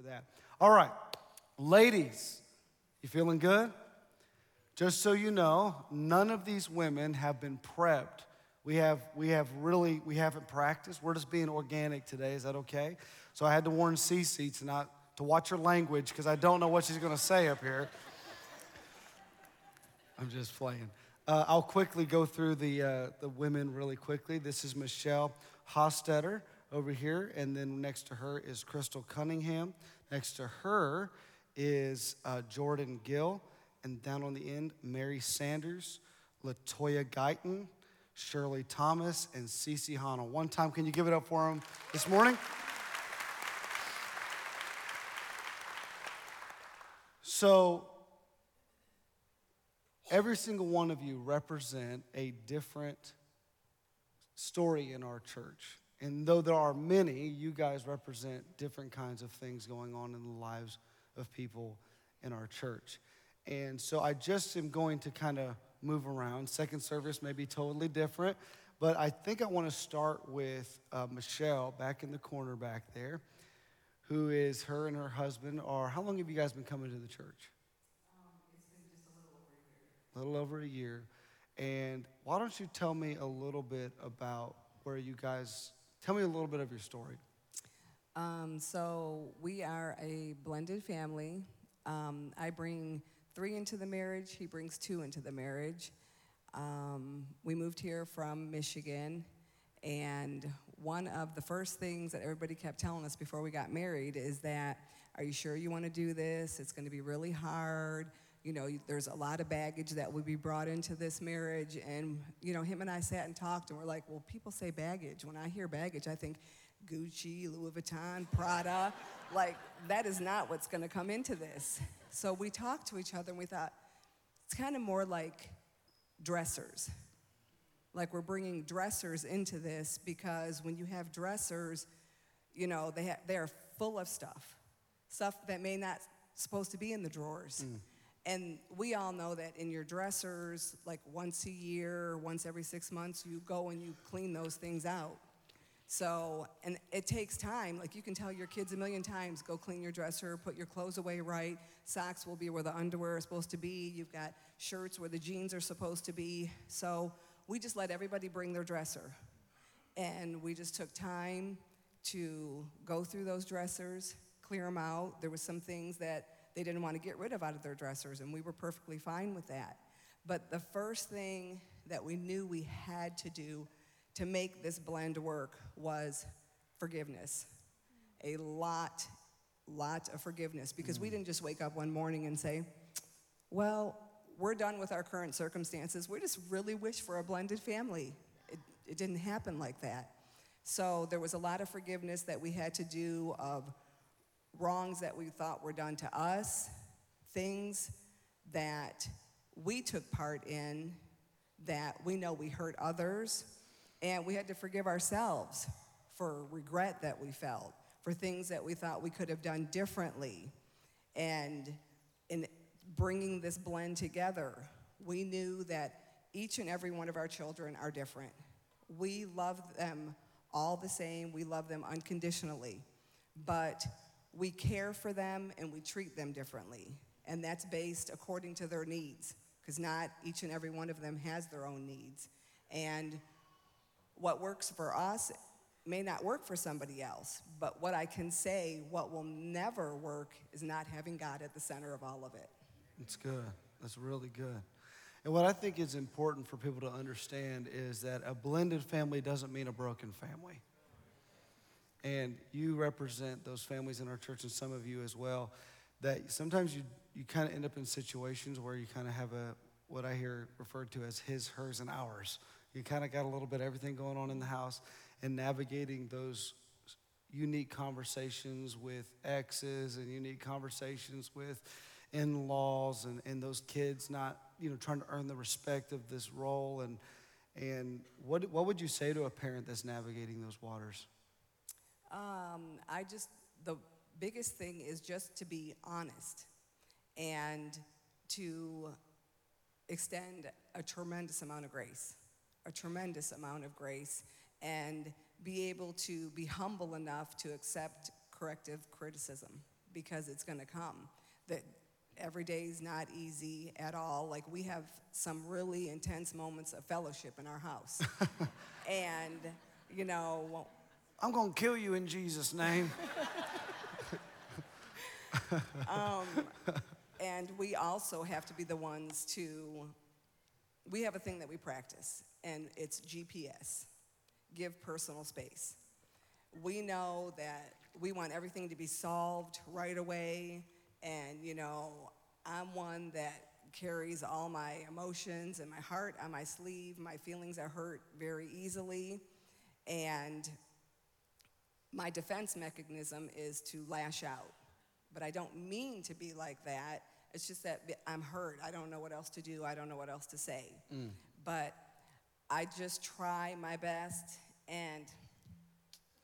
for that. All right, ladies, you feeling good? Just so you know, none of these women have been prepped. We have, we have really, we haven't practiced. We're just being organic today. Is that okay? So I had to warn Cece to not to watch her language because I don't know what she's going to say up here. I'm just playing. Uh, I'll quickly go through the, uh, the women really quickly. This is Michelle Hostetter over here, and then next to her is Crystal Cunningham. Next to her is uh, Jordan Gill, and down on the end, Mary Sanders, Latoya Guyton, Shirley Thomas, and Cece Hanna. One time, can you give it up for them this morning? So, every single one of you represent a different story in our church. And though there are many, you guys represent different kinds of things going on in the lives of people in our church. And so I just am going to kind of move around. Second service may be totally different, but I think I want to start with uh, Michelle back in the corner back there, who is her and her husband are. How long have you guys been coming to the church? a little over a year. And why don't you tell me a little bit about where you guys, tell me a little bit of your story. Um, so we are a blended family. Um, I bring three into the marriage, he brings two into the marriage. Um, we moved here from Michigan, and one of the first things that everybody kept telling us before we got married is that, Are you sure you want to do this? It's going to be really hard you know, there's a lot of baggage that would be brought into this marriage. And, you know, him and I sat and talked, and we're like, well, people say baggage. When I hear baggage, I think Gucci, Louis Vuitton, Prada. like, that is not what's going to come into this. So we talked to each other, and we thought, it's kind of more like dressers. Like, we're bringing dressers into this because when you have dressers, you know, they, ha- they are full of stuff, stuff that may not supposed to be in the drawers. Mm. And we all know that in your dressers, like once a year, once every six months, you go and you clean those things out. So, and it takes time. Like you can tell your kids a million times go clean your dresser, put your clothes away right. Socks will be where the underwear is supposed to be. You've got shirts where the jeans are supposed to be. So, we just let everybody bring their dresser. And we just took time to go through those dressers, clear them out. There were some things that they didn't want to get rid of out of their dressers, and we were perfectly fine with that. But the first thing that we knew we had to do to make this blend work was forgiveness. A lot, lot of forgiveness. Because mm. we didn't just wake up one morning and say, well, we're done with our current circumstances. We just really wish for a blended family. It, it didn't happen like that. So there was a lot of forgiveness that we had to do of wrongs that we thought were done to us, things that we took part in that we know we hurt others, and we had to forgive ourselves for regret that we felt, for things that we thought we could have done differently. And in bringing this blend together, we knew that each and every one of our children are different. We love them all the same, we love them unconditionally. But we care for them and we treat them differently. And that's based according to their needs, because not each and every one of them has their own needs. And what works for us may not work for somebody else. But what I can say, what will never work, is not having God at the center of all of it. That's good. That's really good. And what I think is important for people to understand is that a blended family doesn't mean a broken family. And you represent those families in our church, and some of you as well, that sometimes you, you kind of end up in situations where you kind of have a, what I hear referred to as his, hers, and ours. You kind of got a little bit of everything going on in the house and navigating those unique conversations with exes and unique conversations with in-laws and, and those kids not you know trying to earn the respect of this role and and what, what would you say to a parent that's navigating those waters um, I just, the biggest thing is just to be honest and to extend a tremendous amount of grace, a tremendous amount of grace, and be able to be humble enough to accept corrective criticism because it's going to come. That every day is not easy at all. Like we have some really intense moments of fellowship in our house. and, you know, I'm going to kill you in Jesus' name. Um, and we also have to be the ones to we have a thing that we practice and it's gps give personal space we know that we want everything to be solved right away and you know i'm one that carries all my emotions and my heart on my sleeve my feelings are hurt very easily and my defense mechanism is to lash out but I don't mean to be like that. It's just that I'm hurt. I don't know what else to do. I don't know what else to say. Mm. But I just try my best. And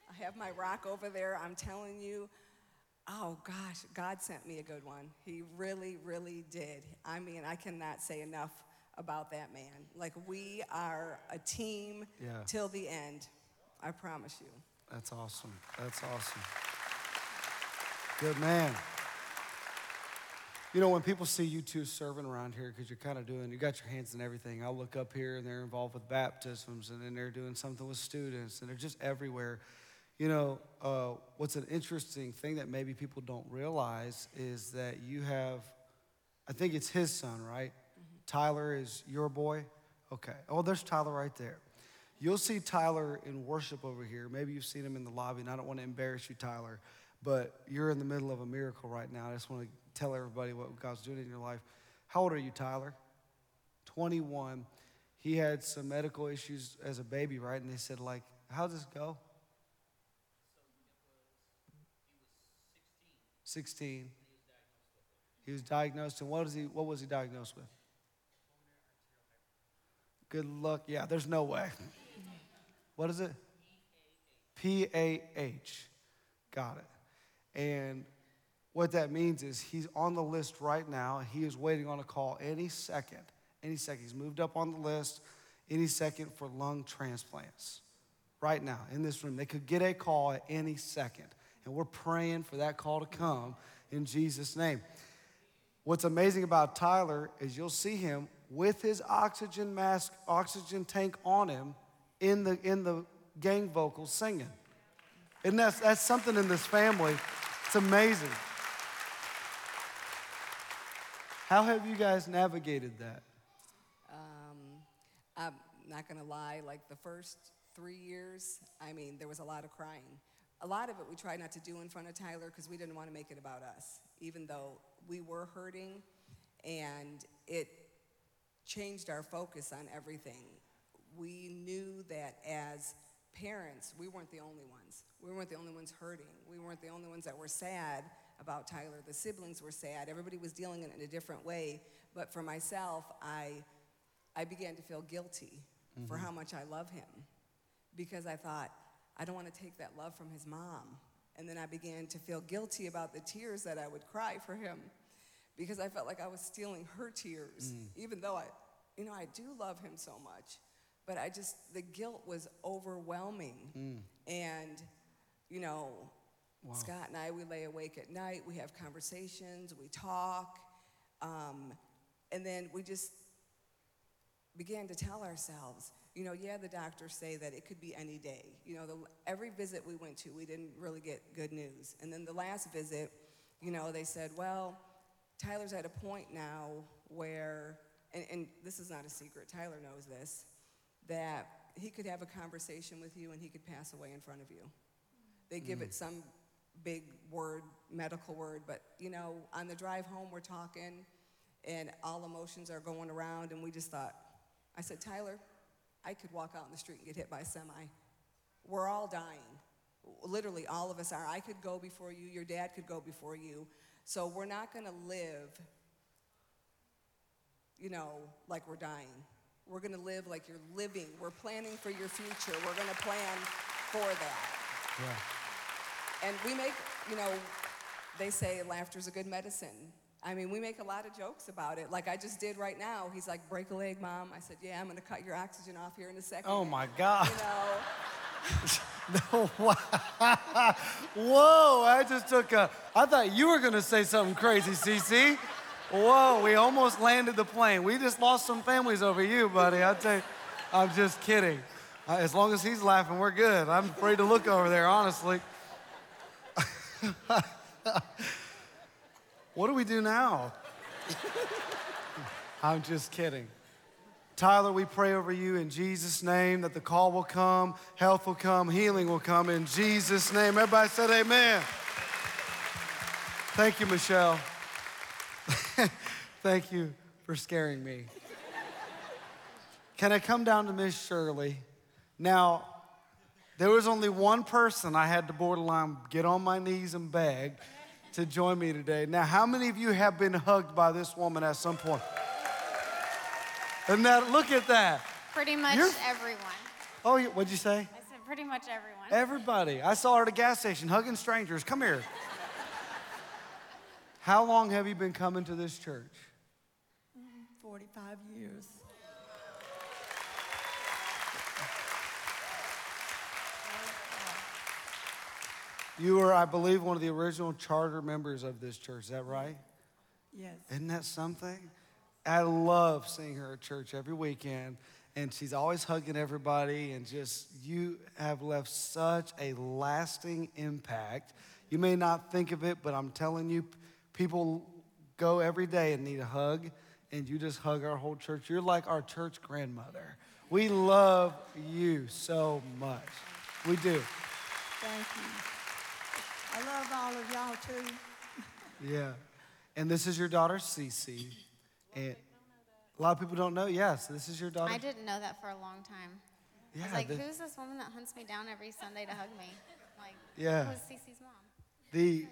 I have my rock over there. I'm telling you, oh gosh, God sent me a good one. He really, really did. I mean, I cannot say enough about that man. Like, we are a team Yeah. till the end. I promise you. That's awesome. That's awesome. Good man. You know, when people see you two serving around here, because you're kind of doing, you got your hands in everything. I'll look up here and they're involved with baptisms, and then they're doing something with students, and they're just everywhere. You know, uh, what's an interesting thing that maybe people don't realize is that you have, I think it's his son, right? Tyler is your boy? Okay. Oh, there's Tyler right there. You'll see Tyler in worship over here. Maybe you've seen him in the lobby, and I don't want to embarrass you, Tyler, but you're in the middle of a miracle right now. I just want to tell everybody what God's doing in your life. How old are you, Tyler? 21. He had some medical issues as a baby, right? And they said, like, how'd this go? 16. He was diagnosed, and what was he, what was he diagnosed with? Good luck. Yeah, there's no way. What is it? P A H. Got it. And what that means is he's on the list right now. He is waiting on a call any second. Any second. He's moved up on the list any second for lung transplants. Right now, in this room. They could get a call at any second. And we're praying for that call to come in Jesus' name. What's amazing about Tyler is you'll see him with his oxygen mask, oxygen tank on him in the, in the gang vocals singing. And that's, that's something in this family. It's amazing. How have you guys navigated that? Um, I'm not gonna lie, like the first three years, I mean, there was a lot of crying. A lot of it we tried not to do in front of Tyler because we didn't want to make it about us, even though we were hurting and it changed our focus on everything. We knew that as parents, we weren't the only ones. We weren't the only ones hurting. We weren't the only ones that were sad about Tyler. The siblings were sad. Everybody was dealing in it in a different way. But for myself, I, I began to feel guilty for mm-hmm. how much I love him because I thought, I don't want to take that love from his mom. And then I began to feel guilty about the tears that I would cry for him because I felt like I was stealing her tears, mm. even though I, you know, I do love him so much. But I just, the guilt was overwhelming. And, you know, Scott and I, we lay awake at night, we have conversations, we talk, um, and then we just began to tell ourselves, you know, yeah, the doctors say that it could be any day. You know, the, every visit we went to, we didn't really get good news. And then the last visit, you know, they said, well, Tyler's at a point now where, and, and this is not a secret, Tyler knows this, that he could have a conversation with you and he could pass away in front of you. They give it mm. some big word, medical word, but you know, on the drive home, we're talking and all emotions are going around, and we just thought, I said, Tyler, I could walk out in the street and get hit by a semi. We're all dying. Literally, all of us are. I could go before you, your dad could go before you. So we're not going to live, you know, like we're dying. We're going to live like you're living. We're planning for your future. We're going to plan for that. Yeah. And we make, you know, they say laughter's a good medicine. I mean, we make a lot of jokes about it. Like I just did right now. He's like, break a leg, mom. I said, yeah, I'm going to cut your oxygen off here in a second. Oh my God. You know, Whoa, I just took a. I thought you were going to say something crazy, Cece. Whoa, we almost landed the plane. We just lost some families over you, buddy. I tell you, I'm just kidding. Uh, As long as he's laughing, we're good. I'm afraid to look over there, honestly. what do we do now? I'm just kidding. Tyler, we pray over you in Jesus' name that the call will come, health will come, healing will come in Jesus' name. Everybody said amen. Thank you, Michelle. Thank you for scaring me. Can I come down to Miss Shirley? Now, there was only one person I had to borderline get on my knees and beg to join me today. Now, how many of you have been hugged by this woman at some point? And that, look at that. Pretty much You're- everyone. Oh, what'd you say? I said pretty much everyone. Everybody. I saw her at a gas station hugging strangers. Come here. How long have you been coming to this church? 45 years. You were, I believe, one of the original charter members of this church. Is that right? Yes. Isn't that something? I love seeing her at church every weekend, and she's always hugging everybody, and just, you have left such a lasting impact. You may not think of it, but I'm telling you, people go every day and need a hug, and you just hug our whole church. You're like our church grandmother. We love you so much. We do. Thank you. I love all of y'all too. Yeah. And this is your daughter, Cece. And a lot of people don't know. Yes, this is your daughter. I didn't know that for a long time. I Yeah. was like, the- who's this woman that hunts me down every Sunday to hug me? Like, Yeah. who's Cece's mom? The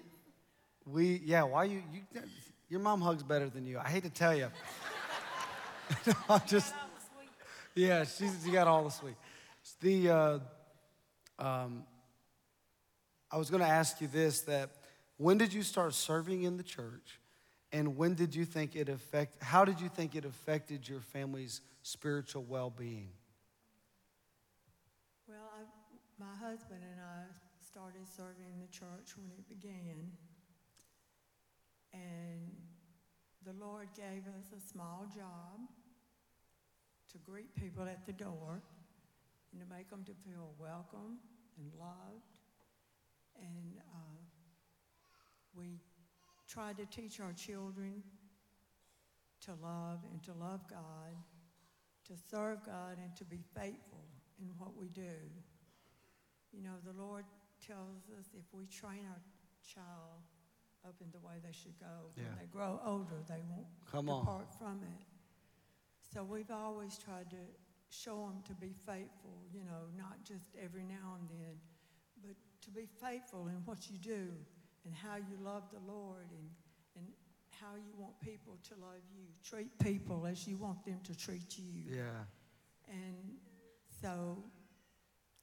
we yeah, why you you your mom hugs better than you. I hate to tell you. I'm just Yeah, she's she got all the sweet. The uh, um, I was going to ask you this that when did you start serving in the church and when did you think it affect how did you think it affected your family's spiritual well-being? Well, I, my husband and I started serving in the church when it began. And the Lord gave us a small job to greet people at the door and to make them to feel welcome and loved. And uh, we tried to teach our children to love and to love God, to serve God, and to be faithful in what we do. You know, the Lord tells us if we train our child up in the way they should go, Yeah. when they grow older, they won't Come on. depart from it. So we've always tried to show them to be faithful, you know, not just every now and then, but to be faithful in what you do and how you love the Lord and, and how you want people to love you. Treat people as you want them to treat you. Yeah. And so,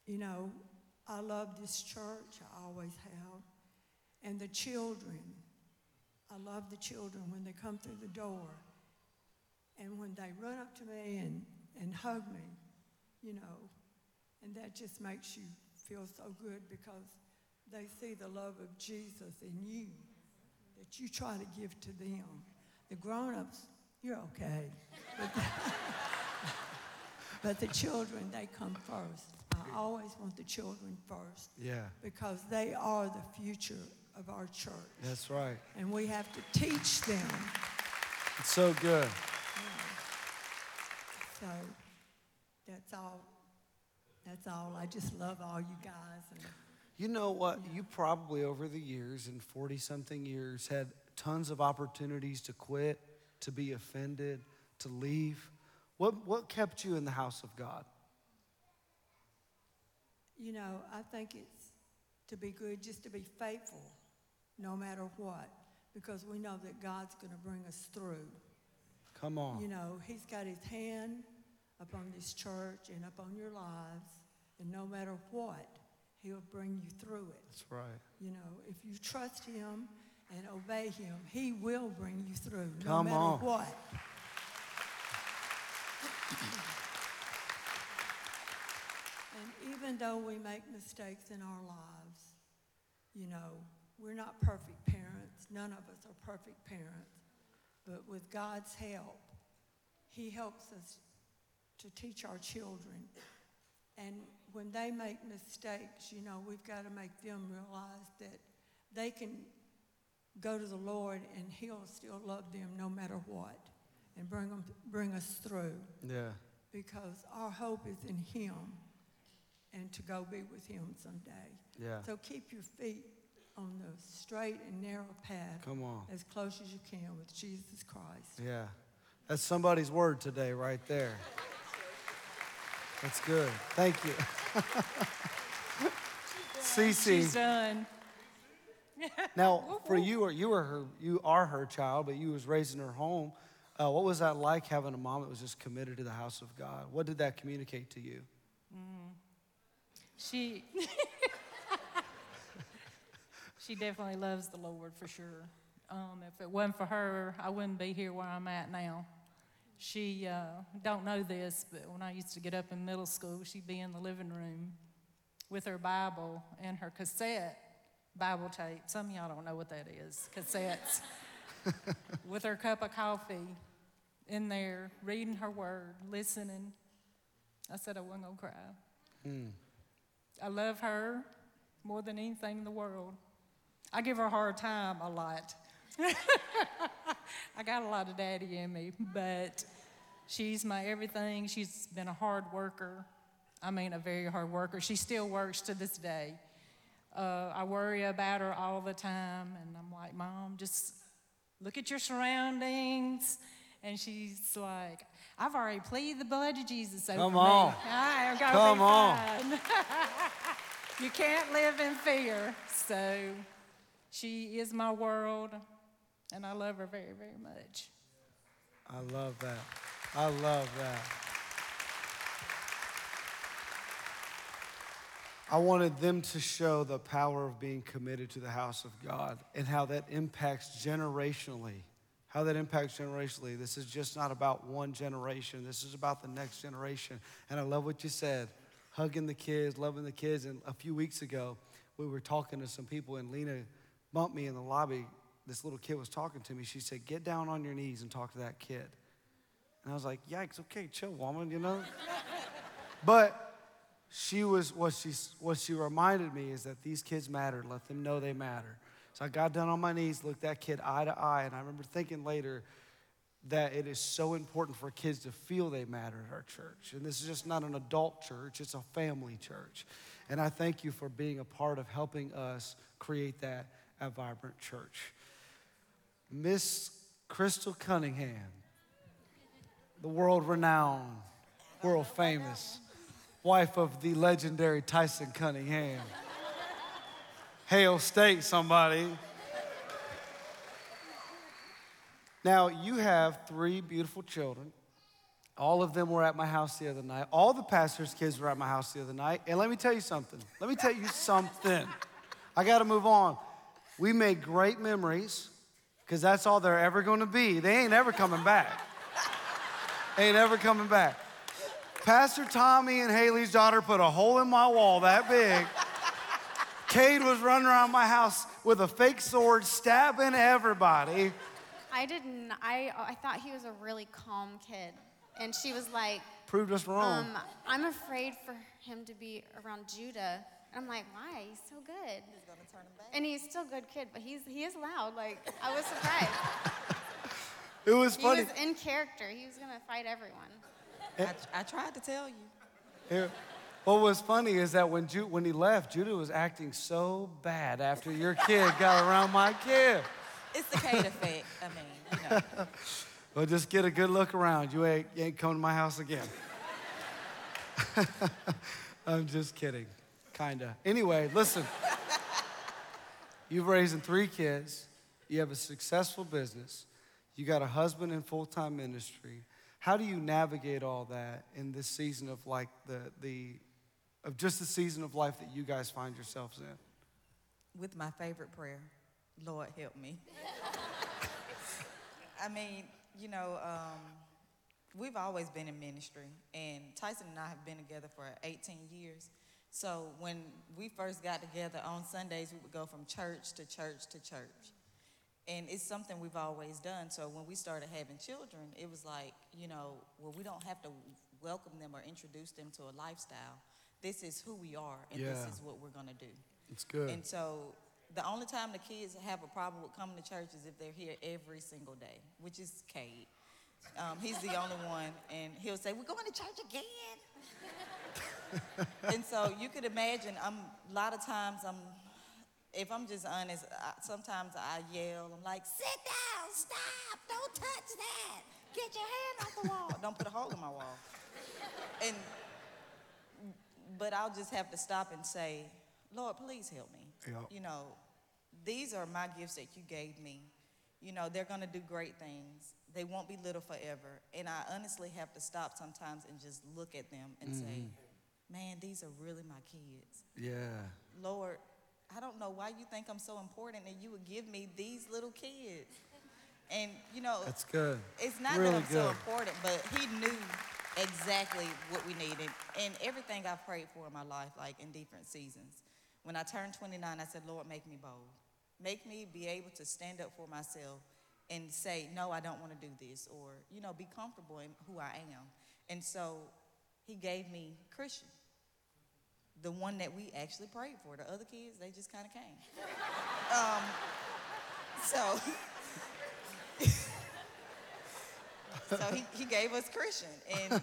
you know, I love this church. I always have. And the children. I love the children when they come through the door. And when they run up to me and, and hug me, you know, and that just makes you feel so good because they see the love of Jesus in you that you try to give to them. The grown ups, you're okay. But the, but the children, they come first. I always want the children first Yeah. because they are the future of our church. That's right. And we have to teach them. It's so good. So that's all. That's all. I just love all you guys. And You know what? You probably over the years, in 40 something years, had tons of opportunities to quit, to be offended, to leave. What, what kept you in the house of God? you know, I think it's to be good, just to be faithful, no matter what, because we know that God's going to bring us through. Come on. You know, He's got His hand upon this church and upon your lives, and no matter what, He'll bring you through it. That's right. You know, if you trust Him and obey Him, He will bring you through, Come no matter on. what. and even even though we make mistakes in our lives, you know, we're not perfect parents. None of us are perfect parents. But with God's help, He helps us to teach our children. And when they make mistakes, you know, we've got to make them realize that they can go to the Lord and He'll still love them no matter what and bring, them, bring us through Yeah. because our hope is in Him and to go be with Him someday. Yeah. So keep your feet on the straight and narrow path Come on. as close as you can with Jesus Christ. Yeah. That's somebody's word today, right there. That's good. Thank you. She's Cece, done. now for you, you were her, you are her child, but you was raised in her home. Uh, what was that like having a mom that was just committed to the house of God? What did that communicate to you? She she definitely loves the Lord for sure. Um, if it wasn't for her, I wouldn't be here where I'm at now. She uh, don't know this, but when I used to get up in middle school, she'd be in the living room with her Bible and her cassette Bible tape. Some of y'all don't know what that is, cassettes. with her cup of coffee in there, reading her word, listening. I said I wasn't gonna cry. I love her more than anything in the world. I give her a hard time a lot. I got a lot of daddy in me, but she's my everything. She's been a hard worker. I mean, a very hard worker. She still works to this day. Uh, I worry about her all the time, and I'm like, Mom, just look at your surroundings. And she's like, I've already pleaded the blood of Jesus over Come me. on. I am gonna Come on. you can't live in fear. So she is my world, and I love her very, very much. I love that. I love that. I wanted them to show the power of being committed to the house of God and how that impacts generationally. How that impacts generationally. This is just not about one generation, this is about the next generation. And I love what you said hugging the kids, loving the kids. And a few weeks ago, we were talking to some people, and Lena bumped me in the lobby. This little kid was talking to me. She said, Get down on your knees and talk to that kid. And I was like, Yikes, okay, chill, woman, you know? but she was what she what she reminded me is that these kids matter. Let them know they matter. So I got down on my knees, looked that kid eye to eye, and I remember thinking later that it is so important for kids to feel they matter at our church. And this is just not an adult church, it's a family church. And I thank you for being a part of helping us create that at Vibrant Church. Miss Crystal Cunningham, the world renowned, world famous wife of the legendary Tyson Cunningham. Hail State, somebody. Now, you have three beautiful children. All of them were at my house the other night. All the pastor's kids were at my house the other night. And let me tell you something. Let me tell you something. I got to move on. We made great memories because that's all they're ever going to be. They ain't ever coming back. ain't ever coming back. Pastor Tommy and Haley's daughter put a hole in my wall that big. Cade was running around my house with a fake sword, stabbing everybody. I didn't. I I thought he was a really calm kid, and she was like, Proved us wrong. um, "I'm afraid for him to be around Judah." And I'm like, "Why? He's so good." He's gonna turn him back. And he's still a good kid, but he's he is loud. Like I was surprised. it was funny. he was in character. He was gonna fight everyone. I, I tried to tell you. It- what was funny is that when, Ju- when he left, Judah was acting so bad after your kid got around my kid. It's the Cade effect. I mean, you know. Well, just get a good look around. You ain't, you ain't coming to my house again. I'm just kidding. Kinda. Anyway, listen. You've raised three kids. You have a successful business. You got a husband in full time ministry. How do you navigate all that in this season of like the, the of just the season of life that you guys find yourselves in? With my favorite prayer, Lord help me. I mean, you know, um, we've always been in ministry, and Tyson and I have been together for 18 years. So when we first got together on Sundays, we would go from church to church to church. And it's something we've always done. So when we started having children, it was like, you know, well, we don't have to welcome them or introduce them to a lifestyle. This is who we are, and this is what we're going to do. It's good. And so the only time the kids have a problem with coming to church is if they're here every single day, which is Cade. Um, he's the only one, and he'll say, "We're going to church again." and so you could imagine, I'm a lot of times I'm, if I'm just honest, I, sometimes I yell. I'm like, "Sit down, stop, don't touch that, get your hand off the wall, don't put a hole in my wall." And but I'll just have to stop and say, Lord, please help me. Yeah. You know, these are my gifts that you gave me. You know, they're going to do great things. They won't be little forever. And I honestly have to stop sometimes and just look at them and say, mm-hmm. Man, these are really my kids. yeah. Lord, I don't know why you think I'm so important and you would give me these little kids. And, you know, That's good. it's not really that I'm good. so important, but he knew exactly what we needed and everything I've prayed for in my life, like in different seasons. When I turned 29, I said, Lord, make me bold. Make me be able to stand up for myself and say, no, I don't want to do this, or, you know, be comfortable in who I am. And so he gave me Christian, the one that we actually prayed for. The other kids, they just kind of came. um, so. So he, he gave us Christian. And,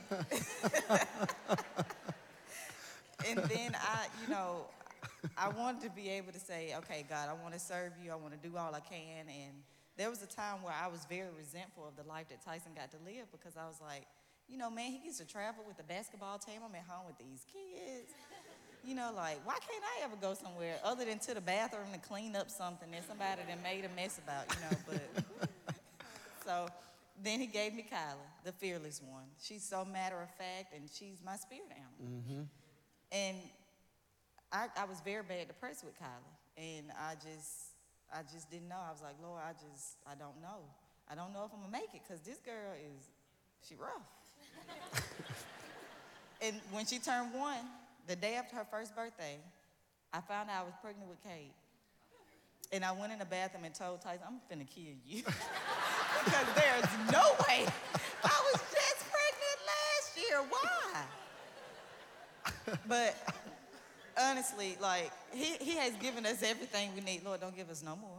and then I, you know, I wanted to be able to say, okay, God, I want to serve you. I want to do all I can. And there was a time where I was very resentful of the life that Tyson got to live because I was like, you know, man, he gets to travel with the basketball team. I'm at home with these kids. You know, like, why can't I ever go somewhere other than to the bathroom to clean up something that somebody done made a mess about, you know? But so then he gave me Kyla, the fearless one. She's so matter of fact, and she's my spirit animal. Mm-hmm. And I, I was very bad depressed with Kyla, and I just, I just didn't know. I was like, Lord, I just, I don't know. I don't know if I'm gonna make it, cause this girl is, she rough. and when she turned one, the day after her first birthday, I found out I was pregnant with Cade. And I went in the bathroom and told Tyson, I'm finna kill you. because there's no way. I was just pregnant last year. Why? But honestly, like, he, he has given us everything we need. Lord, don't give us no more.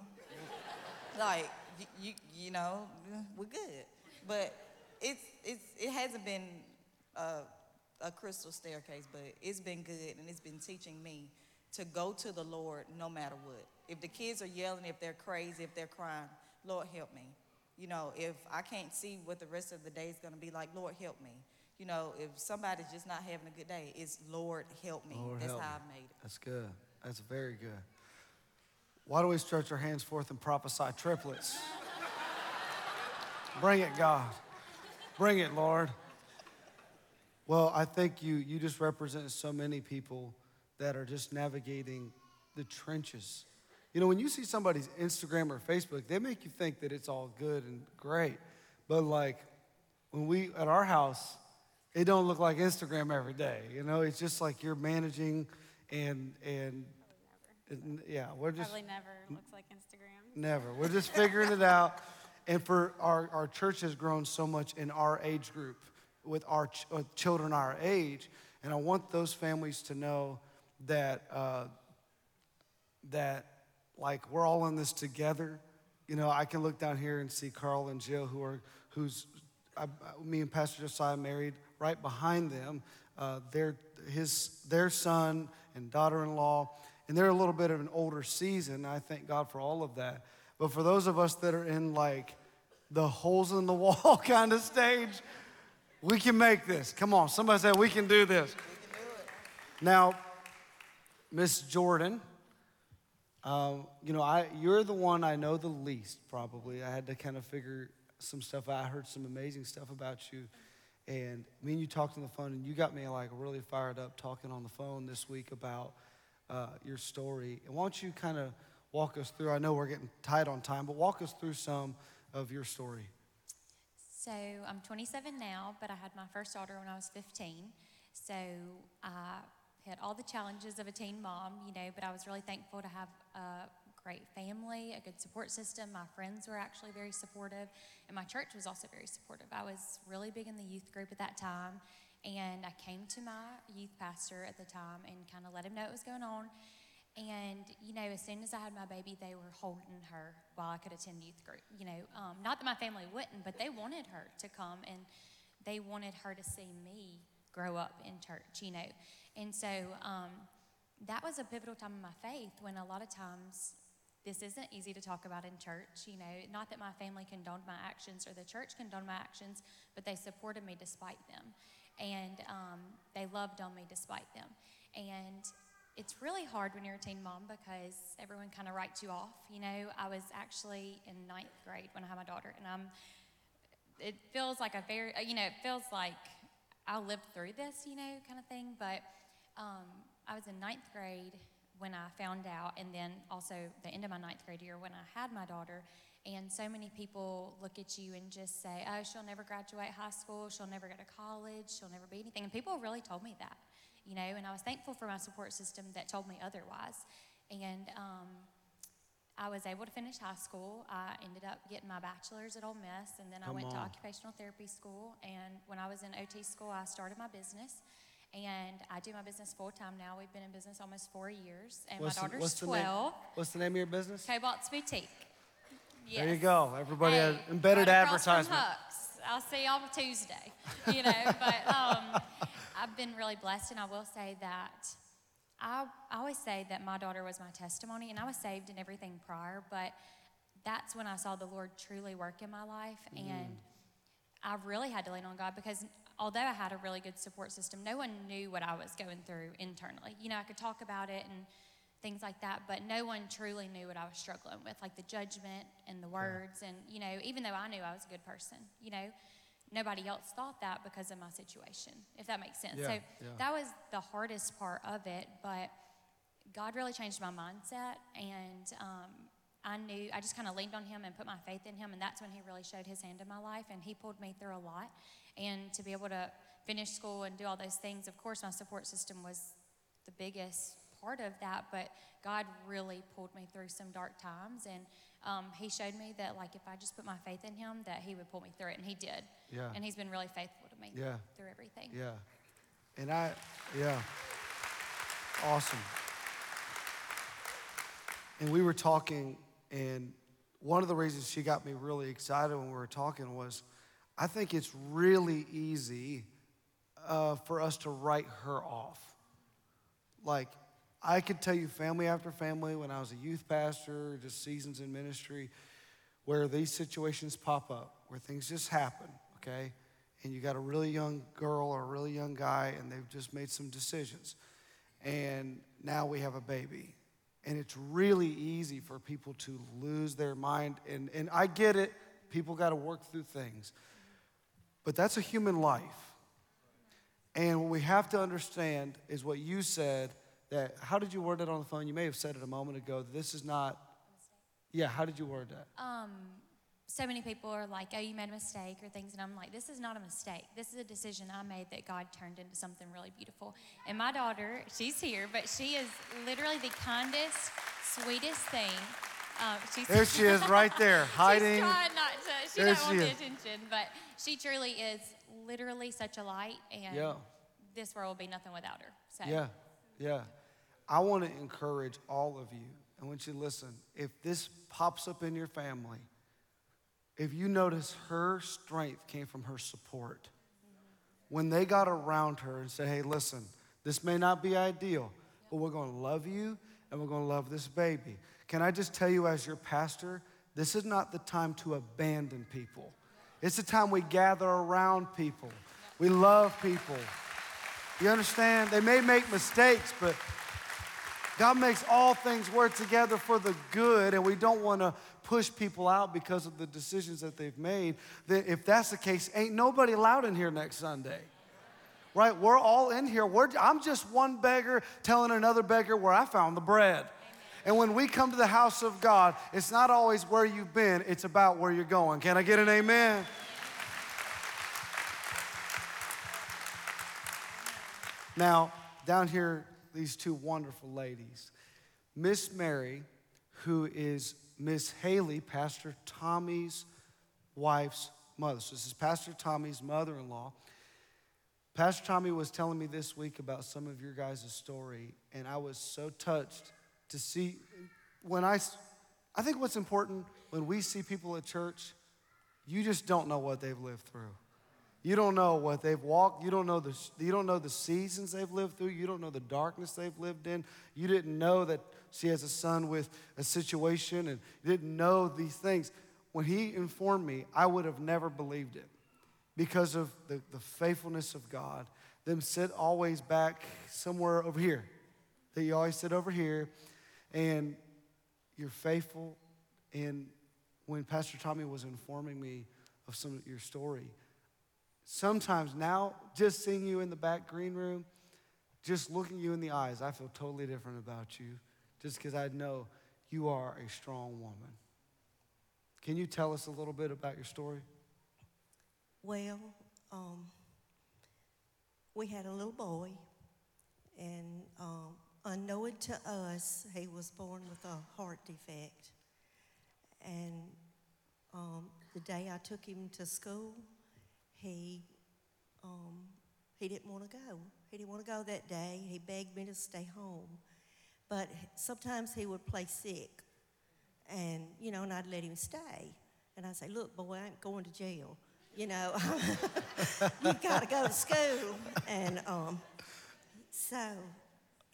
Like, you, you, you know, we're good. But it's, it's, it hasn't been a, a crystal staircase, but it's been good and it's been teaching me to go to the Lord no matter what. If the kids are yelling, if they're crazy, if they're crying, Lord, help me. You know, if I can't see what the rest of the day is going to be like, Lord, help me. You know, if somebody's just not having a good day, it's Lord, help me. Lord, That's help how me. I made it. That's good. That's very good. Why don't we stretch our hands forth and prophesy triplets? Bring it, God. Bring it, Lord. Well, I think you you just represent so many people that are just navigating the trenches. You know, when you see somebody's Instagram or Facebook, they make you think that it's all good and great. But like when we at our house, it don't look like Instagram every day. You know, it's just like you're managing and and and, yeah, we're just Probably never looks like Instagram. never. We're just figuring it out. And for our, our church has grown so much in our age group with our ch- uh, children our age. And I want those families to know that, uh, that like we're all in this together. You know, I can look down here and see Carl and Jill, who are, who's, I, me and Pastor Josiah married right behind them. Uh, their, his, their son and daughter-in-law, and they're a little bit of an older season. I thank God for all of that. But for those of us that are in like the holes in the wall kind of stage, we can make this. Come on, somebody said, we can do this. Now, Miss Jordan, um, you know, I you're the one I know the least. Probably, I had to kind of figure some stuff out. I heard some amazing stuff about you, and me and you talked on the phone, and you got me like really fired up talking on the phone this week about uh, your story. And why don't you kind of walk us through? I know we're getting tight on time, but walk us through some of your story. So I'm 27 now, but I had my first daughter when I was 15. So I had all the challenges of a teen mom, you know, but I was really thankful to have a great family, a good support system. My friends were actually very supportive, and my church was also very supportive. I was really big in the youth group at that time, and I came to my youth pastor at the time and kind of let him know what was going on. And, you know, as soon as I had my baby, they were holding her while I could attend youth group. You know, um, not that my family wouldn't, but they wanted her to come and they wanted her to see me grow up in church, you know. And so um, that was a pivotal time in my faith when a lot of times this isn't easy to talk about in church, you know. Not that my family condoned my actions or the church condoned my actions, but they supported me despite them. And um, they loved on me despite them. And it's really hard when you're a teen mom because everyone kind of writes you off. You know, I was actually in ninth grade when I had my daughter, and I'm. It feels like a very, you know, it feels like I lived through this, you know, kind of thing. But um, I was in ninth grade when I found out, and then also the end of my ninth grade year when I had my daughter. And so many people look at you and just say, "Oh, she'll never graduate high school. She'll never go to college. She'll never be anything." And people really told me that you know, and I was thankful for my support system that told me otherwise. And um, I was able to finish high school. I ended up getting my bachelor's at Ole Miss, and then I Come went to occupational therapy school. And when I was in OT school, I started my business. And I do my business full time now. We've been in business almost four years, and What's my daughter's what's the name- 12. What's the name of your business? Cobalt's Boutique. There you go. Everybody Hey, embedded right advertisement. I'll see y'all Tuesday. You know, but um, I've been really blessed, and I will say that I, I always say that my daughter was my testimony, and I was saved in everything prior, but that's when I saw the Lord truly work in my life, mm-hmm. and I really had to lean on God because although I had a really good support system, no one knew what I was going through internally. You know, I could talk about it and things like that, but no one truly knew what I was struggling with, like the judgment and the words. And, you know, even though I knew I was a good person, you know, nobody else thought that because of my situation, if that makes sense. Yeah, so yeah. that was the hardest part of it, but God really changed my mindset. And um, I knew, I just kind of leaned on Him and put my faith in Him. And that's when He really showed His hand in my life. And He pulled me through a lot. And to be able to finish school and do all those things, of course, my support system was the biggest part of that. But God really pulled me through some dark times. And um, He showed me that, like, if I just put my faith in Him, that He would pull me through it. And He did. Yeah. And He's been really faithful to me Yeah. through everything. Yeah. And I, yeah. Awesome. And we were talking, and one of the reasons she got me really excited when we were talking was I think it's really easy uh, for us to write her off. Like, I could tell you family after family when I was a youth pastor, just seasons in ministry, where these situations pop up, where things just happen, okay? And you got a really young girl or a really young guy, and they've just made some decisions. And now we have a baby. And it's really easy for people to lose their mind. And, and I get it, people got to work through things. But that's a human life. And what we have to understand is what you said that, how did you word it on the phone? You may have said it a moment ago. This is not, yeah, how did you word that? um, so many people are like, oh, you made a mistake or things. And I'm like, this is not a mistake. This is a decision I made that God turned into something really beautiful. And my daughter, she's here, but she is literally the kindest, sweetest thing. Um, she's, There she is, right there, hiding. She's trying not to, she There don't she want the attention. But she truly is literally such a light. And Yeah. this world will be nothing without her. So Yeah, yeah. I want to encourage all of you. I want you to listen. If this pops up in your family, if you notice her strength came from her support, when they got around her and said, hey, listen, this may not be ideal, but we're going to love you and we're going to love this baby. Can I just tell you, as your pastor, this is not the time to abandon people. It's the time we gather around people. We love people. You understand? They may make mistakes, but God makes all things work together for the good, and we don't want to push people out because of the decisions that they've made. If that's the case, ain't nobody allowed in here next Sunday. Right? We're all in here. We're, I'm just one beggar telling another beggar where I found the bread. And when we come to the house of God, it's not always where you've been, it's about where you're going. Can I get an amen? Now, down here these two wonderful ladies. Miss Mary, who is Miss Haley, Pastor Tommy's wife's mother. So this is Pastor Tommy's mother-in-law. Pastor Tommy was telling me this week about some of your guys' story, and I was so touched to see when I, I think what's important when we see people at church, you just don't know what they've lived through. You don't know what they've walked. You don't know the, you don't know the seasons they've lived through. You don't know the darkness they've lived in. You didn't know that she has a son with a situation and you didn't know these things. When he informed me, I would have never believed it because of the, the faithfulness of God. Them sit always back somewhere over here. That you always sit over here and you're faithful. And when Pastor Tommy was informing me of some of your story, sometimes now, just seeing you in the back green room, just looking you in the eyes, I feel totally different about you just because I know you are a strong woman. Can you tell us a little bit about your story? Well, um, we had a little boy, and um, unknowing to us, he was born with a heart defect. And um, the day I took him to school, he um, he didn't want to go. He didn't want to go that day. He begged me to stay home, but sometimes he would play sick, and you know, and I'd let him stay. And I'd say, "Look, boy, I ain't going to jail." you know, you got to go to school. And um, so,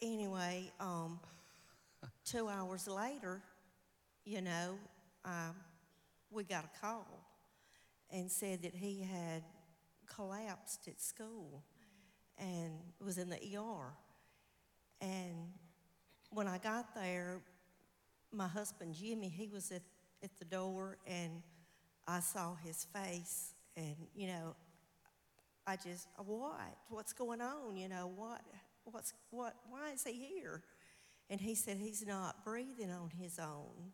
anyway, um, two hours later, you know, we got a call and said that he had collapsed at school and was in the ER. And when I got there, my husband Jimmy, he was at, at the door and I saw his face and, you know, I just, what? What's going on? You know, what? What's, what? Why is he here? And he said he's not breathing on his own.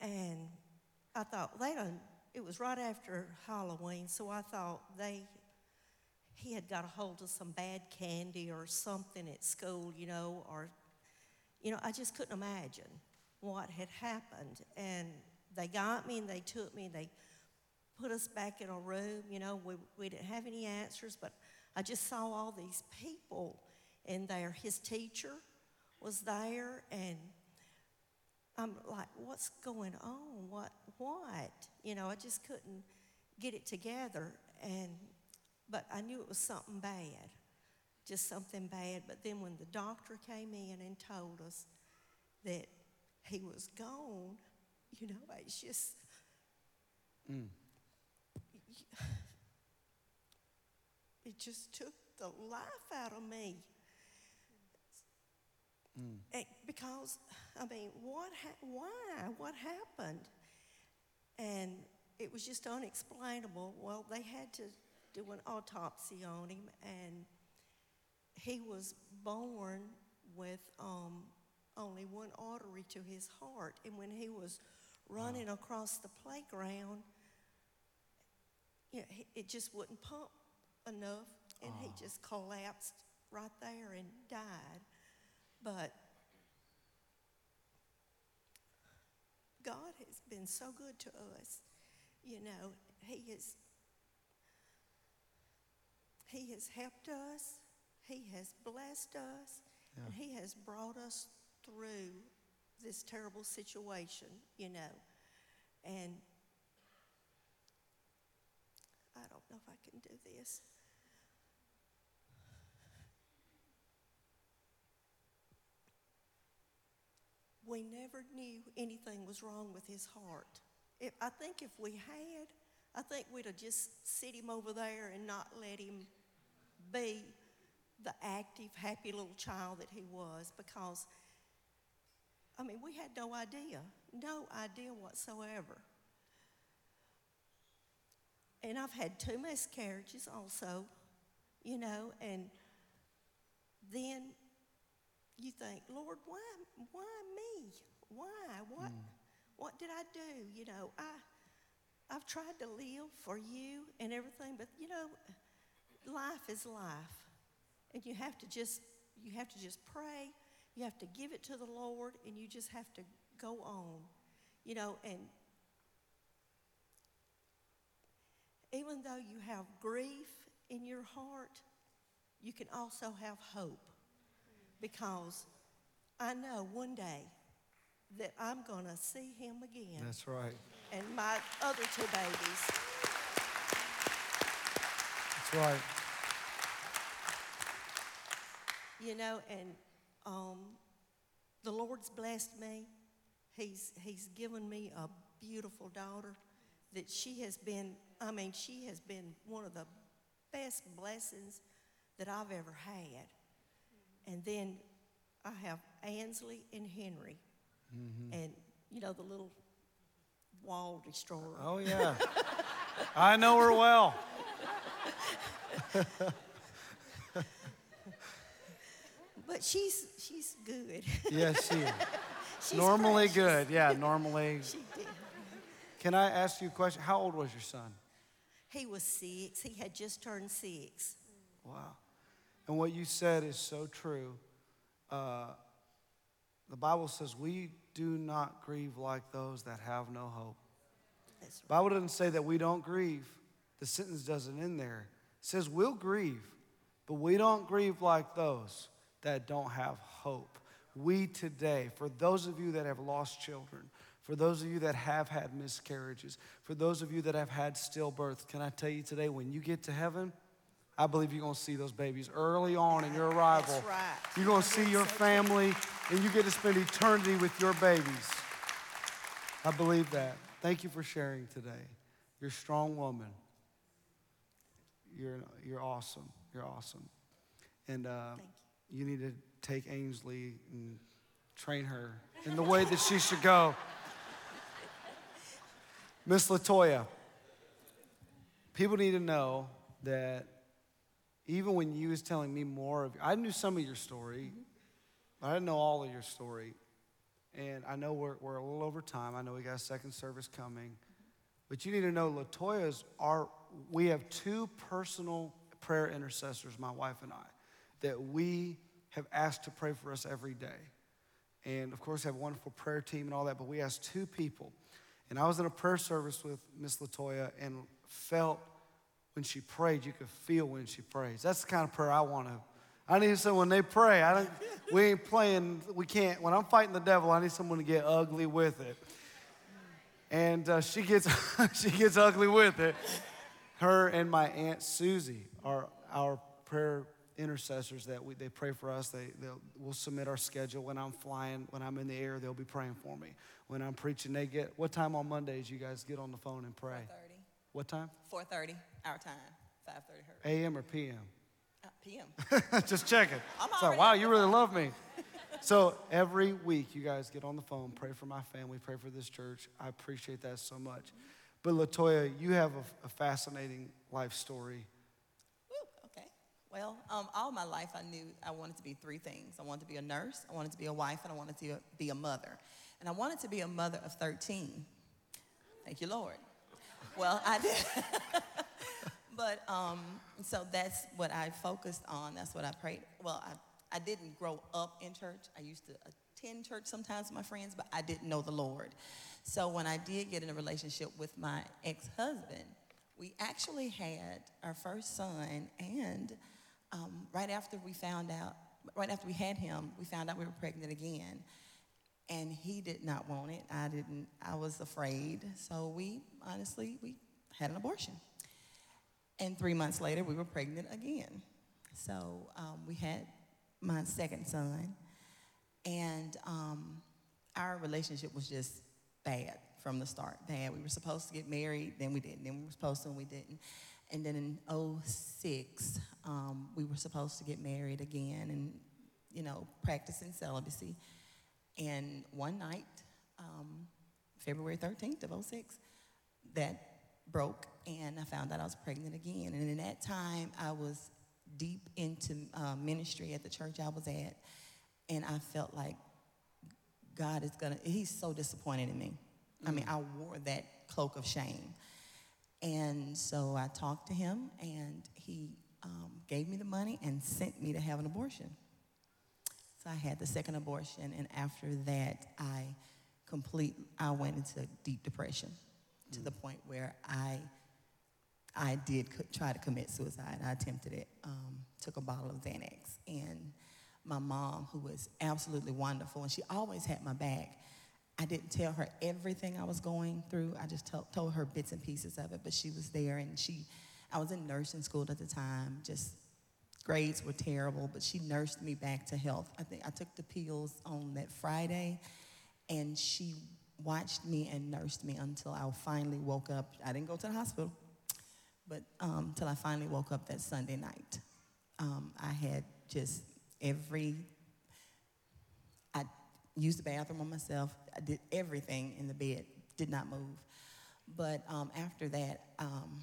And I thought, they it was right after Halloween, so I thought they, he had got a hold of some bad candy or something at school, you know, or, you know, I just couldn't imagine what had happened. And they got me and they took me and they put us back in a room. You know, we, we didn't have any answers, but I just saw all these people in there. His teacher was there, and I'm like, what's going on? What? What? You know, I just couldn't get it together. And but I knew it was something bad, just something bad. But then when the doctor came in and told us that he was gone, you know, it's just. Mm. it just took the life out of me. Mm. It, because, I mean, what, ha- why? What happened? And it was just unexplainable. Well, they had to do an autopsy on him, and he was born with um, only one artery to his heart. And when he was running wow. across the playground, you know, it just wouldn't pump enough, and oh. he just collapsed right there and died. But God has been so good to us. You know, He has He has helped us. He has blessed us. Yeah. And He has brought us through this terrible situation, you know. And I don't know if I can do this. We never knew anything was wrong with his heart. If, I think if we had, I think we'd have just sit him over there and not let him be the active, happy little child that he was because, I mean, we had no idea, no idea whatsoever. And I've had two miscarriages also, you know, and then you think, Lord, why, why me? Why? What, mm. what did I do? You know, I, I've tried to live for you and everything, but you know, life is life. And you have to just, you have to just pray. You have to give it to the Lord, and you just have to go on. You know, and even though you have grief in your heart, you can also have hope. Because I know one day that I'm going to see him again That's right. and my other two babies. That's right. You know, and um, the Lord's blessed me. He's, he's given me a beautiful daughter that she has been, I mean, she has been one of the best blessings that I've ever had. And then I have Ansley and Henry. Mm-hmm. And, you know, the little wall destroyer. Oh, yeah. I know her well. But she's, she's good. Yes, she is. She's normally good. Yeah, normally. She did. Can I ask you a question? How old was your son? He was six. He had just turned six. Wow. And what you said is so true. Uh, the Bible says we do not grieve like those that have no hope. That's Bible doesn't say that we don't grieve. The sentence doesn't end there. It says we'll grieve, but we don't grieve like those that don't have hope. We today, for those of you that have lost children, for those of you that have had miscarriages, for those of you that have had stillbirth, can I tell you today, when you get to heaven, I believe you're going to see those babies early on in your arrival. That's right. You're going to see your family, and you get to spend eternity with your babies. I believe that. Thank you for sharing today. You're a strong woman. You're, you're awesome. You're awesome. And uh, Thank you need to take Ainsley and train her in the way that she should go. Miss Latoya, people need to know that even when you was telling me more of, I knew some of your story, but I didn't know all of your story. And I know we're, we're a little over time. I know we got a second service coming. But you need to know Latoya's are, we have two personal prayer intercessors, my wife and I, that we have asked to pray for us every day. And of course, have a wonderful prayer team and all that, but we asked two people. And I was in a prayer service with Miss Latoya and felt when she prayed, you could feel when she prays. That's the kind of prayer I want to. I need someone when they pray. I don't, we ain't playing. We can't. When I'm fighting the devil, I need someone to get ugly with it. And uh, she gets she gets ugly with it. Her and my aunt Susie are our prayer intercessors that we, they pray for us. They they'll, we'll submit our schedule when I'm flying, when I'm in the air. They'll be praying for me. When I'm preaching, they get what time on Mondays? You guys get on the phone and pray. 4:30. What time? 4:30 our time. 5:30 her. A.M. or P.M. Uh, PM. Just checking. I'm like, wow, you really love me. so every week, you guys get on the phone, pray for my family, pray for this church. I appreciate that so much. But Latoya, you have a, a fascinating life story. Woo, okay. Well, um, all my life I knew I wanted to be three things. I wanted to be a nurse, I wanted to be a wife, and I wanted to be a mother. And I wanted to be a mother of 13. Thank you, Lord. Well, I did. but um, so that's what I focused on. That's what I prayed. Well, I, I didn't grow up in church. I used to attend church sometimes with my friends, but I didn't know the Lord. So when I did get in a relationship with my ex-husband, we actually had our first son, and um, right after we found out, right after we had him, we found out we were pregnant again. And he did not want it. I didn't, I was afraid. So we, honestly, we had an abortion. And three months later, we were pregnant again. So um, we had my second son. And um, our relationship was just bad from the start. Bad. We were supposed to get married, then we didn't. Then we were supposed to, and we didn't. And then in 06, um, we were supposed to get married again and, you know, practicing celibacy. And one night, um, February 13th of 06, that broke, and I found out I was pregnant again. And in that time, I was deep into uh, ministry at the church I was at, and I felt like God is gonna, He's so disappointed in me. I mean, I wore that cloak of shame. And so I talked to him, and he um, gave me the money and sent me to have an abortion. So I had the second abortion, and after that, I complete. I went into deep depression to the point where I, I did co- try to commit suicide. I attempted it. Um, took a bottle of Xanax, and my mom, who was absolutely wonderful, and she always had my back. I didn't tell her everything I was going through. I just told, told her bits and pieces of it, but she was there, and she. I was in nursing school at the time, just grades were terrible, but she nursed me back to health. I think I took the pills on that Friday, and she watched me and nursed me until I finally woke up. I didn't go to the hospital, but um, until I finally woke up that Sunday night. Um, I had just every. I used the bathroom on myself. I did everything in the bed. Did not move. But um, after that, um,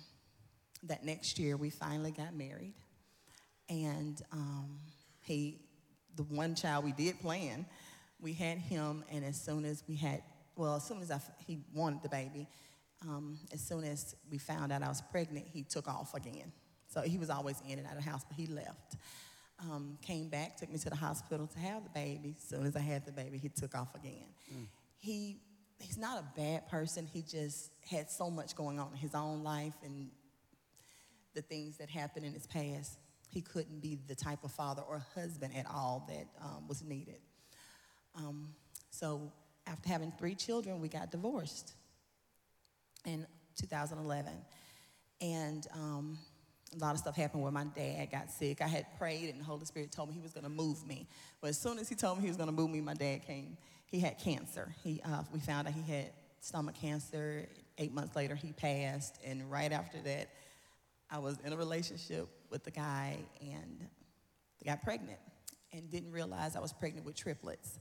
that next year, we finally got married and um, he, the one child we did plan, we had him, and as soon as we had, well, as soon as I, he wanted the baby, um, as soon as we found out I was pregnant, he took off again. So he was always in and out of the house, but he left. Um, came back, took me to the hospital to have the baby. As soon as I had the baby, he took off again. He, he's not a bad person. He just had so much going on in his own life and the things that happened in his past, he couldn't be the type of father or husband at all that um, was needed. Um, so after having three children, we got divorced in 2011. And um, a lot of stuff happened where my dad got sick. I had prayed, and the Holy Spirit told me he was going to move me. But as soon as he told me he was going to move me, my dad came. He had cancer. He, uh, we found out he had stomach cancer. Eight months later, he passed. And right after that, I was in a relationship with the guy and got pregnant and didn't realize I was pregnant with triplets.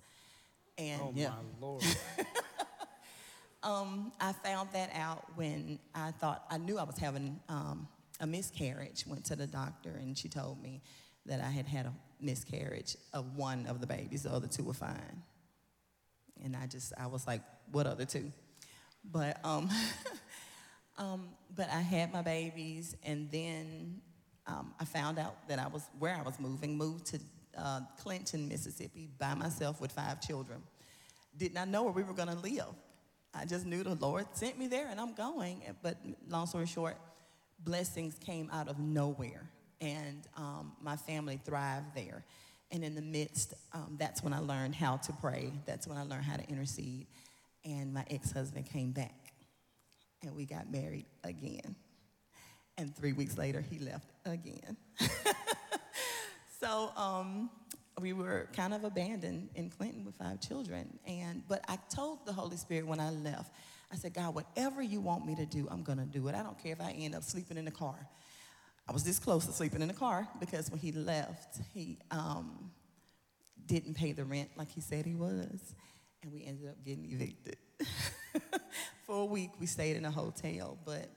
And Oh, yeah, my Lord. um, I found that out when I thought I knew I was having um, a miscarriage. Went to the doctor and she told me that I had had a miscarriage of one of the babies. The other two were fine. And I just I was like, what other two? But um, um, but I had my babies, and then um, I found out that I was where I was moving. Moved to uh, Clinton, Mississippi, by myself with five children. Did not know where we were going to live. I just knew the Lord sent me there, and I'm going. But long story short, blessings came out of nowhere, and um, my family thrived there. And in the midst, um, that's when I learned how to pray. That's when I learned how to intercede. And my ex-husband came back, and we got married again. And three weeks later, he left again. so um, we were kind of abandoned in Clinton with five children. And but I told the Holy Spirit when I left, I said, God, whatever you want me to do, I'm gonna do it. I don't care if I end up sleeping in the car. I was this close to sleeping in the car because when he left, he um, didn't pay the rent like he said he was, and we ended up getting evicted. For a week, we stayed in a hotel, but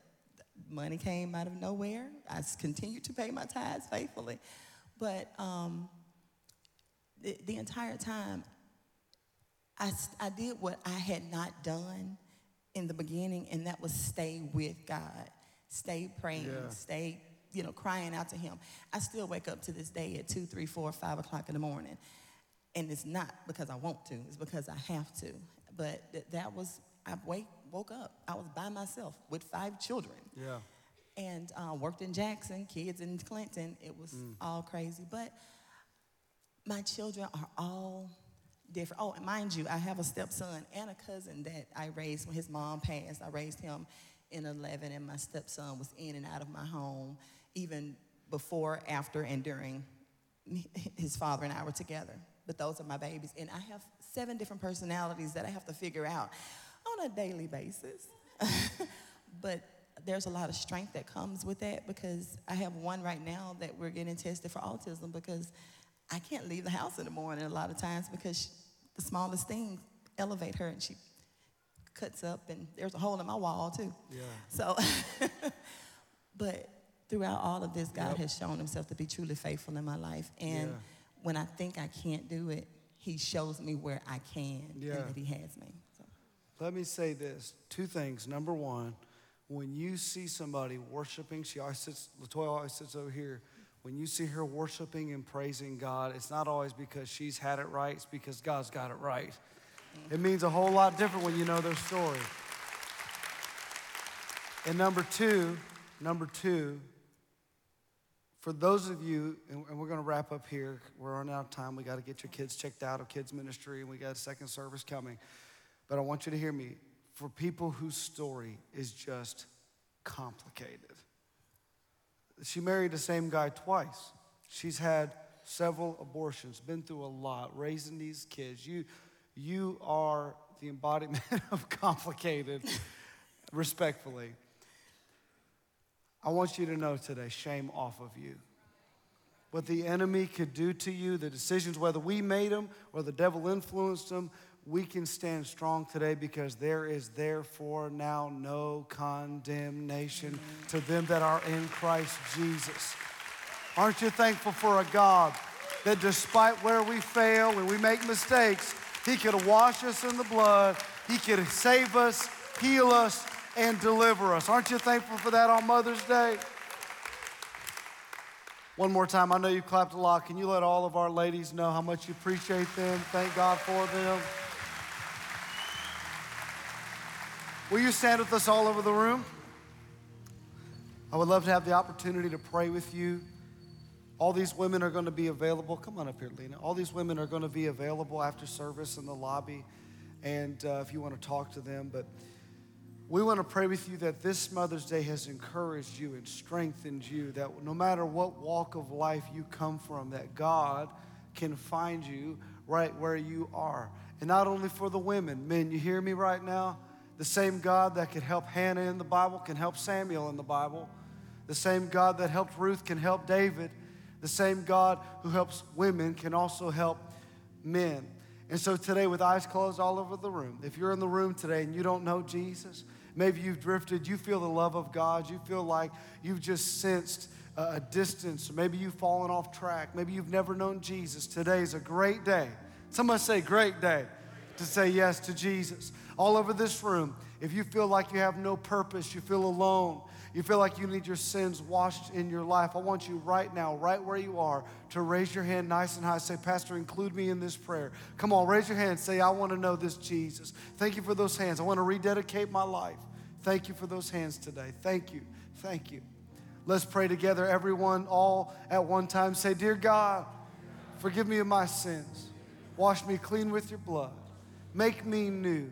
money came out of nowhere. I continued to pay my tithes faithfully, but um, the, the entire time, I, I did what I had not done in the beginning, and that was stay with God, stay praying, Yeah. stay, you know, crying out to Him. I still wake up to this day at two, three, four, five o'clock in the morning, and it's not because I want to; it's because I have to. But th- that was I wake, woke up. I was by myself with five children Yeah. And uh, worked in Jackson, kids in Clinton. It was all crazy. But my children are all different. Oh, and mind you, I have a stepson and a cousin that I raised when his mom passed. I raised him in 11, and my stepson was in and out of my home even before, after, and during his father and I were together. But those are my babies. And I have seven different personalities that I have to figure out on a daily basis. but there's a lot of strength that comes with that because I have one right now that we're getting tested for autism because I can't leave the house in the morning a lot of times because she, the smallest thing elevate her and she cuts up and there's a hole in my wall too. Yeah. So, but throughout all of this, God Yep. has shown himself to be truly faithful in my life. And Yeah. when I think I can't do it, he shows me where I can Yeah. and that he has me. So. Let me say this two things. Number one, when you see somebody worshiping, she always sits, Latoya always sits over here. when you see her worshiping and praising God, it's not always because she's had it right, it's because God's got it right. It means a whole lot different when you know their story. And number two, number two, for those of you, and we're going to wrap up here, we're running out of time. We got to get your kids checked out of kids' ministry, and we got a second service coming. But I want you to hear me. For people whose story is just complicated, she married the same guy twice. She's had several abortions, been through a lot, raising these kids. You, you are the embodiment of complicated, respectfully. I want you to know today shame off of you. What the enemy could do to you, the decisions, whether we made them or the devil influenced them, we can stand strong today because there is therefore now no condemnation to them that are in Christ Jesus. Aren't you thankful for a God that despite where we fail and we make mistakes, He could wash us in the blood, He could save us, heal us, and deliver us. Aren't you thankful for that on Mother's Day? One more time, I know you clapped a lot. Can you let all of our ladies know how much you appreciate them? Thank God for them. Will you stand with us all over the room? I would love to have the opportunity to pray with you. All these women are going to be available. Come on up here, Lena. All these women are going to be available after service in the lobby, and uh, if you want to talk to them. But we want to pray with you that this Mother's Day has encouraged you and strengthened you, that no matter what walk of life you come from, that God can find you right where you are. And not only for the women, men, you hear me right now? The same God that could help Hannah in the Bible can help Samuel in the Bible. The same God that helped Ruth can help David. The same God who helps women can also help men. And so today, with eyes closed all over the room, if you're in the room today and you don't know Jesus, maybe you've drifted, you feel the love of God, you feel like you've just sensed a distance, maybe you've fallen off track, maybe you've never known Jesus, today is a great day. Somebody say, great day to say yes to Jesus. All over this room, if you feel like you have no purpose, you feel alone, you feel like you need your sins washed in your life, I want you right now, right where you are, to raise your hand nice and high. Say, Pastor, include me in this prayer. Come on, raise your hand. Say, I want to know this Jesus. Thank you for those hands. I want to rededicate my life. Thank you for those hands today. Thank you. Thank you. Let's pray together, everyone, all at one time. Say, Dear God, forgive me of my sins. Wash me clean with your blood. Make me new.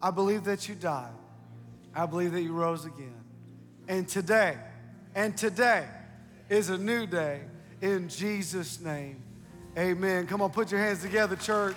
I believe that you died. I believe that you rose again. And today, and today is a new day in Jesus' name. Amen. Come on, put your hands together, church.